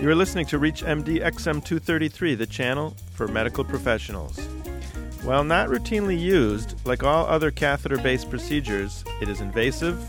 You are listening to ReachMD XM233, the channel for medical professionals. While not routinely used, like all other catheter based procedures, it is invasive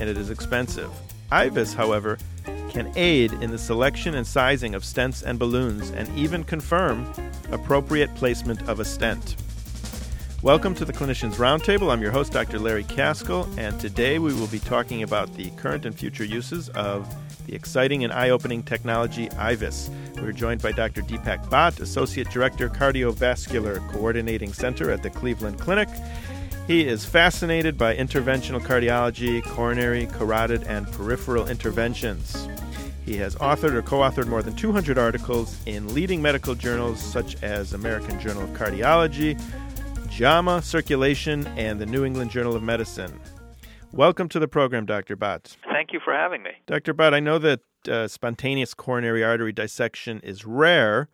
and it is expensive. IVUS, however, can aid in the selection and sizing of stents and balloons and even confirm appropriate placement of a stent. Welcome to the Clinicians Roundtable. I'm your host, Dr. Larry Kaskel, and today we will be talking about the current and future uses of the exciting and eye opening technology IVUS. We're joined by Dr. Deepak Bhatt, Associate Director, Cardiovascular Coordinating Center at the Cleveland Clinic. He is fascinated by interventional cardiology, coronary, carotid, and peripheral interventions. He has authored or co authored more than 200 articles in leading medical journals such as American Journal of Cardiology, JAMA Circulation, and the New England Journal of Medicine. Welcome to the program, Dr. Bhatt. Thank you for having me. Dr. Bhatt, I know that uh, spontaneous coronary artery dissection is rare,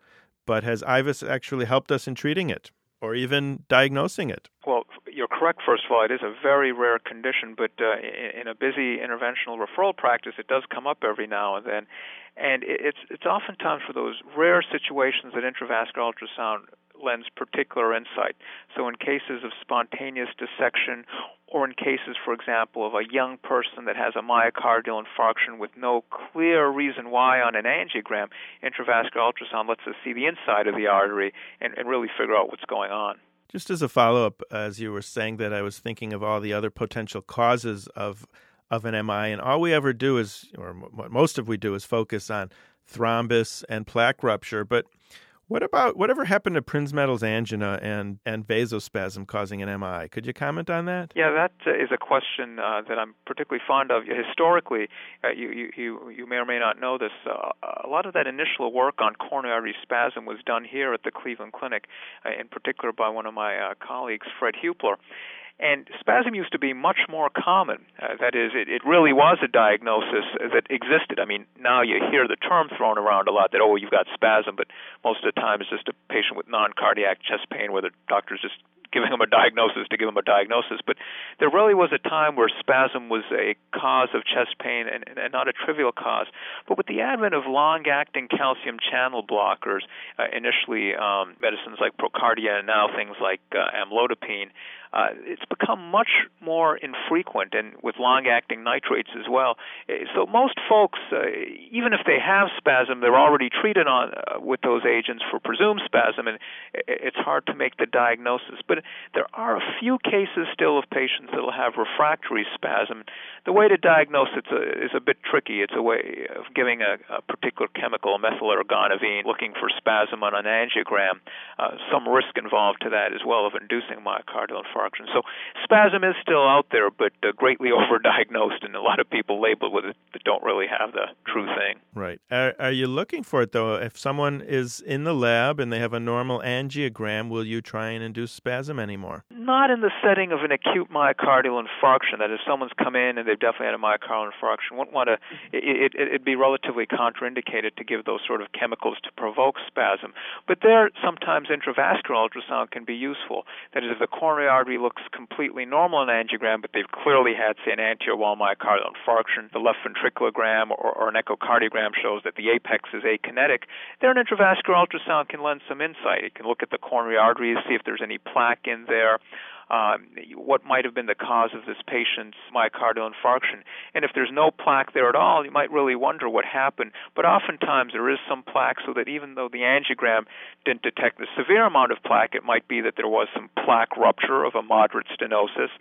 but has IVUS actually helped us in treating it or even diagnosing it? Well, you're correct, first of all. It is a very rare condition, but uh, in a busy interventional referral practice, it does come up every now and then. And it's, it's oftentimes for those rare situations that intravascular ultrasound lends particular insight. So, in cases of spontaneous dissection, or in cases, for example, of a young person that has a myocardial infarction with no clear reason why on an angiogram, intravascular ultrasound lets us see the inside of the artery and, and really figure out what's going on. Just as a follow up, as you were saying that, I was thinking of all the other potential causes of of an MI, and all we ever do is, or what most of we do, is focus on thrombus and plaque rupture. But what about whatever happened to Prinzmetal's angina and, and vasospasm causing an MI? Could you comment on that? Yeah, that uh, is a question uh, that I'm particularly fond of. Historically, uh, you, you, you may or may not know this, uh, a lot of that initial work on coronary artery spasm was done here at the Cleveland Clinic, uh, in particular by one of my uh, colleagues, Fred Heupler. And spasm used to be much more common. Uh, that is, it, it really was a diagnosis that existed. I mean, now you hear the term thrown around a lot that, oh, you've got spasm, but most of the time it's just a patient with non cardiac chest pain where the doctor's just giving them a diagnosis to give them a diagnosis. But there really was a time where spasm was a cause of chest pain and, and not a trivial cause. But with the advent of long acting calcium channel blockers, uh, initially um, medicines like Procardia and now things like uh, amlodipine, uh, it's become much more infrequent and with long acting nitrates as well. Uh, so most folks, uh, even if they have spasm, they're already treated on uh, with those agents for presumed spasm, and it's hard to make the diagnosis. But there are a few cases still of patients that will have refractory spasm. The way to diagnose it is a bit tricky. It's a way of giving a, a particular chemical, methylergonovine, looking for spasm on an angiogram. Uh, some risk involved to that as well of inducing myocardial infarction infarction. So spasm is still out there, but uh, greatly overdiagnosed, and a lot of people labeled with it that don't really have the true thing. Right. Are, are you looking for it though? If someone is in the lab and they have a normal angiogram, will you try and induce spasm anymore? Not in the setting of an acute myocardial infarction. That if someone's come in and they've definitely had a myocardial infarction, wouldn't want to. It, it, it'd be relatively contraindicated to give those sort of chemicals to provoke spasm. But there, sometimes intravascular ultrasound can be useful. That is, if the coronary artery looks completely normal in angiogram, but they've clearly had, say, an anterior wall myocardial infarction, the left ventriculogram or, or an echocardiogram shows that the apex is akinetic, there an intravascular ultrasound can lend some insight. It can look at the coronary arteries, see if there's any plaque in there, um, what might have been the cause of this patient's myocardial infarction. And if there's no plaque there at all, you might really wonder what happened. But oftentimes there is some plaque, so that even though the angiogram didn't detect the severe amount of plaque, it might be that there was some plaque rupture of a moderate stenosis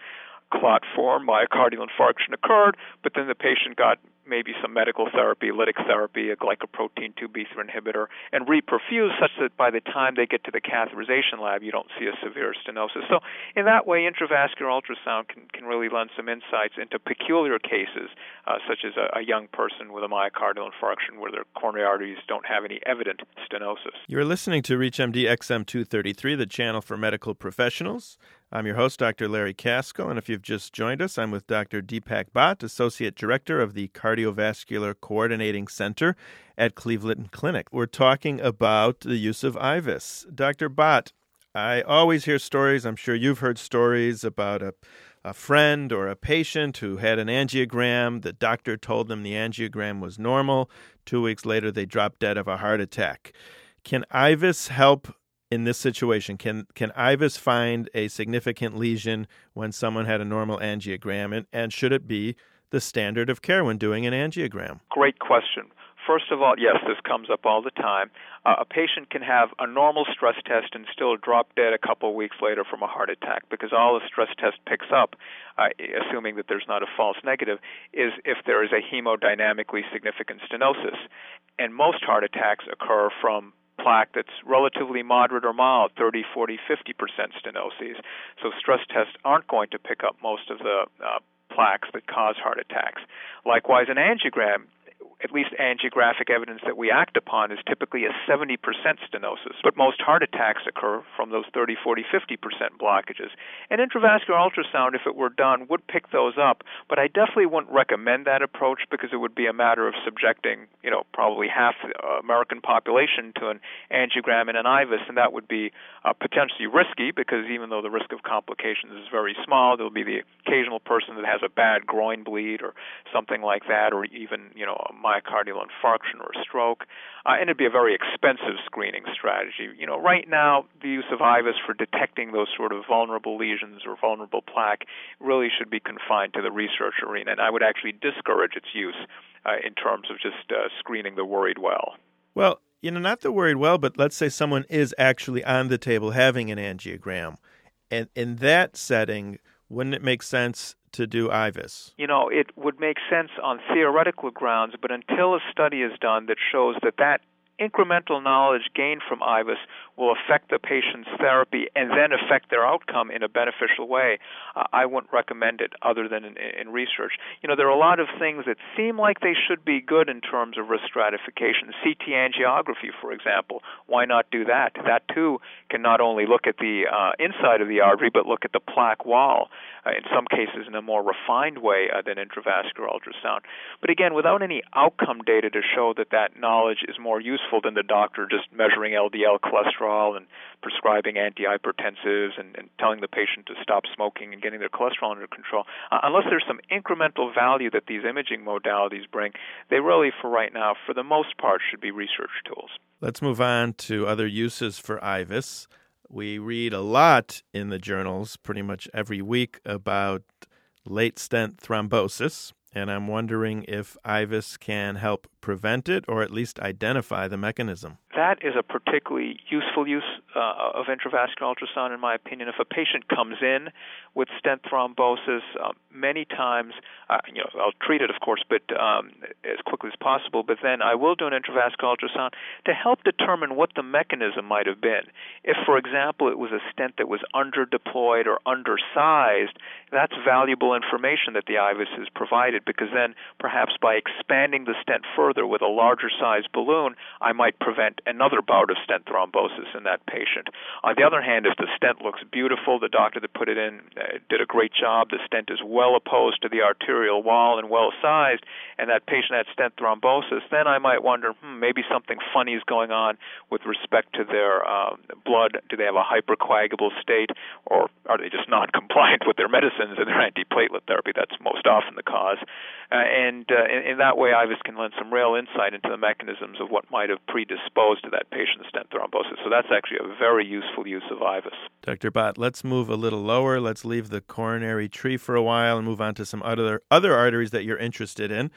clot form, myocardial infarction occurred, but then the patient got maybe some medical therapy, lytic therapy, a glycoprotein 2b3 inhibitor, and reperfuse such that by the time they get to the catheterization lab, you don't see a severe stenosis. So, in that way, intravascular ultrasound can, can really lend some insights into peculiar cases, uh, such as a, a, young person with a myocardial infarction where their coronary arteries don't have any evident stenosis. You're listening to ReachMD XM233, the channel for medical professionals. I'm your host, Dr. Larry Kaskel, and if you've just joined us, I'm with Dr. Deepak Bhatt, Associate Director of the Cardiovascular Coordinating Center at Cleveland Clinic. We're talking about the use of IVUS. Dr. Bhatt, I always hear stories, I'm sure you've heard stories about a, a friend or a patient who had an angiogram. The doctor told them the angiogram was normal. Two weeks later, they dropped dead of a heart attack. Can IVUS help in this situation? Can can IVUS find a significant lesion when someone had a normal angiogram, and, and should it be the standard of care when doing an angiogram? Great question. First of all, yes, this comes up all the time. Uh, a patient can have a normal stress test and still drop dead a couple of weeks later from a heart attack because all the stress test picks up, uh, assuming that there's not a false negative, is if there is a hemodynamically significant stenosis. And most heart attacks occur from plaque that's relatively moderate or mild 30 40 50% stenoses so stress tests aren't going to pick up most of the uh, plaques that cause heart attacks. Likewise an angiogram at least angiographic evidence that we act upon is typically a 70% stenosis. But most heart attacks occur from those 30, 40, 50% blockages. And intravascular ultrasound, if it were done, would pick those up. But I definitely wouldn't recommend that approach because it would be a matter of subjecting, you know, probably half the American population to an angiogram and an IVUS, and that would be uh, potentially risky because even though the risk of complications is very small, there'll be the occasional person that has a bad groin bleed or something like that, or even, you know, a myocardial infarction or stroke, uh, and it'd be a very expensive screening strategy. You know, right now the use of IVUS for detecting those sort of vulnerable lesions or vulnerable plaque really should be confined to the research arena, and I would actually discourage its use uh, in terms of just uh, screening the worried well. Well, you know, not the worried well, but let's say someone is actually on the table having an angiogram, and in that setting, wouldn't it make sense to do IVUS? You know, it would make sense on theoretical grounds, but until a study is done that shows that that incremental knowledge gained from IVUS will affect the patient's therapy and then affect their outcome in a beneficial way, uh, I wouldn't recommend it other than in, in research. You know, there are a lot of things that seem like they should be good in terms of risk stratification. CT angiography, for example, why not do that? That too can not only look at the uh, inside of the artery but look at the plaque wall. Uh, in some cases, in a more refined way uh, than intravascular ultrasound. But again, without any outcome data to show that that knowledge is more useful than the doctor just measuring LDL cholesterol cholesterol and prescribing antihypertensives and, and telling the patient to stop smoking and getting their cholesterol under control. Uh, unless there's some incremental value that these imaging modalities bring, they really, for right now, for the most part, should be research tools. Let's move on to other uses for IVUS. We read a lot in the journals pretty much every week about late stent thrombosis, and I'm wondering if IVUS can help prevent it or at least identify the mechanism that is a particularly useful use uh, of intravascular ultrasound, in my opinion. If a patient comes in with stent thrombosis, uh, many times, uh, you know, I'll treat it, of course, but um, as quickly as possible. But then I will do an intravascular ultrasound to help determine what the mechanism might have been. If, for example, it was a stent that was underdeployed or undersized, that's valuable information that the IVUS has provided because then perhaps by expanding the stent further with a larger size balloon, I might prevent another bout of stent thrombosis in that patient. On the other hand, if the stent looks beautiful, the doctor that put it in uh, did a great job, the stent is well opposed to the arterial wall and well sized, and that patient had stent thrombosis, then I might wonder, hmm, maybe something funny is going on with respect to their uh, blood. Do they have a hypercoagulable state, or are they just non compliant with their medicines and their antiplatelet therapy? That's most often the cause. Uh, and uh, in, in that way, IVUS can lend some real insight into the mechanisms of what might have predisposed to that patient's stent thrombosis. So that's actually a very useful use of IVUS. Dr. Bhatt, let's move a little lower. Let's leave the coronary tree for a while and move on to some other other arteries that you're interested in.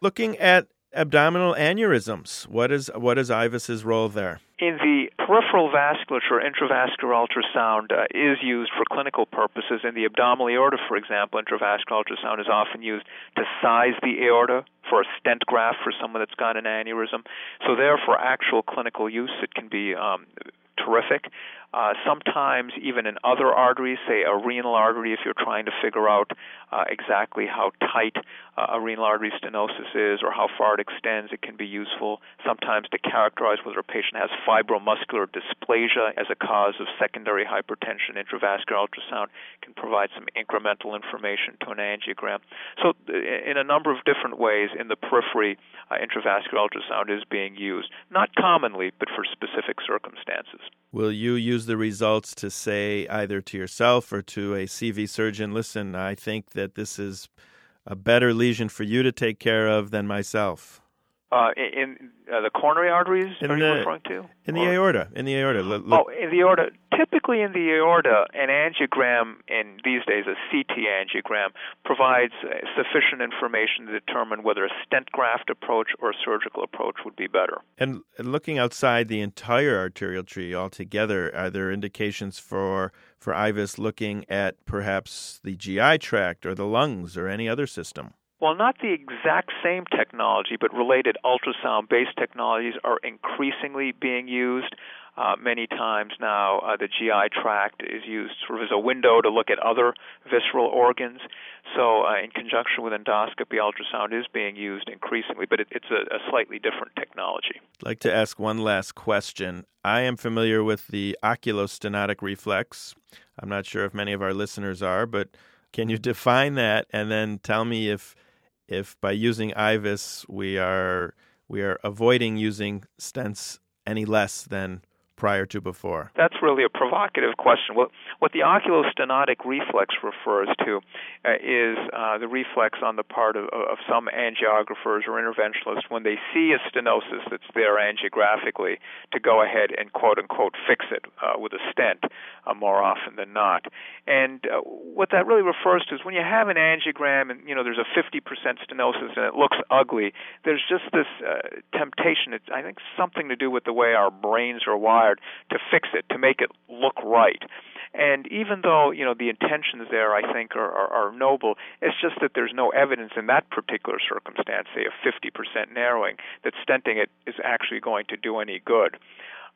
Looking at abdominal aneurysms, what is what is IVUS's role there? In the peripheral vasculature, intravascular ultrasound uh, is used for clinical purposes. In the abdominal aorta, for example, intravascular ultrasound is often used to size the aorta for a stent graft for someone that's got an aneurysm. So, there, for actual clinical use, it can be um, terrific. Uh, sometimes, even in other arteries, say a renal artery, if you're trying to figure out uh, exactly how tight uh, a renal artery stenosis is or how far it extends, it can be useful. Sometimes to characterize whether a patient has fibromuscular dysplasia as a cause of secondary hypertension, intravascular ultrasound can provide some incremental information to an angiogram. So, in a number of different ways, in the periphery, uh, intravascular ultrasound is being used. Not commonly, but for specific circumstances. Will you use use the results to say either to yourself or to a CV surgeon, listen, I think that this is a better lesion for you to take care of than myself? Uh, in uh, the coronary arteries, in are the, you referring to? In the or? aorta. In the aorta. L- oh, in the aorta. Typically, in the aorta, an angiogram, in these days a CT angiogram, provides uh, sufficient information to determine whether a stent graft approach or a surgical approach would be better. And looking outside the entire arterial tree altogether, are there indications for for IVUS looking at perhaps the GI tract or the lungs or any other system? Well, not the exact same technology, but related ultrasound based technologies are increasingly being used. Uh, many times now, uh, the GI tract is used sort of as a window to look at other visceral organs. So, uh, in conjunction with endoscopy, ultrasound is being used increasingly, but it, it's a, a slightly different technology. I'd like to ask one last question. I am familiar with the oculostenotic reflex. I'm not sure if many of our listeners are, but can you define that and then tell me if if by using IVUS we are we are avoiding using stents any less than prior to before? That's really a provocative question. What, what the oculostenotic reflex refers to uh, is uh, the reflex on the part of, of some angiographers or interventionalists when they see a stenosis that's there angiographically to go ahead and quote unquote fix it uh, with a stent uh, more often than not. And uh, what that really refers to is when you have an angiogram and you know there's a 50% stenosis and it looks ugly, there's just this uh, temptation. It's I think something to do with the way our brains are wired to fix it, to make it look right. And even though you know the intentions there, I think are, are, are noble, it's just that there's no evidence in that particular circumstance, say a 50% narrowing, that stenting it is actually going to do any good.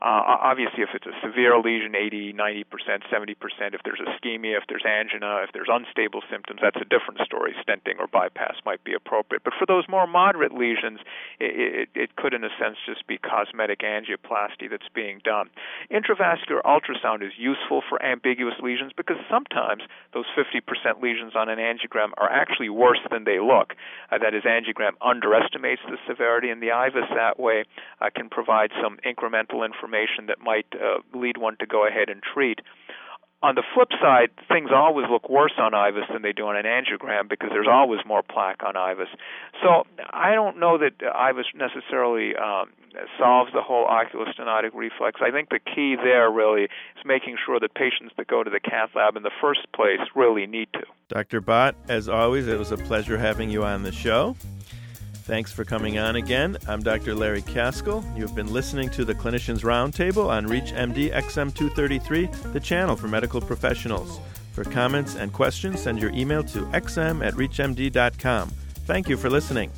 Uh, obviously, if it's a severe lesion, 80, 90 percent, 70 percent. If there's ischemia, if there's angina, if there's unstable symptoms, that's a different story. Stenting or bypass might be appropriate. But for those more moderate lesions, it, it, it could, in a sense, just be cosmetic angioplasty that's being done. Intravascular ultrasound is useful for ambiguous lesions because sometimes those 50 percent lesions on an angiogram are actually worse than they look. Uh, that is, angiogram underestimates the severity, and the IVUS that way uh, can provide some incremental information information that might uh, lead one to go ahead and treat. On the flip side, things always look worse on IVUS than they do on an angiogram because there's always more plaque on IVUS. So I don't know that IVUS necessarily um, solves the whole oculostenotic reflex. I think the key there really is making sure that patients that go to the cath lab in the first place really need to. Dr. Bhatt, as always, it was a pleasure having you on the show. Thanks for coming on again. I'm Dr. Larry Kaskel. You've been listening to the Clinicians Roundtable on ReachMD XM233, the channel for medical professionals. For comments and questions, send your email to xm at reachmd.com. Thank you for listening.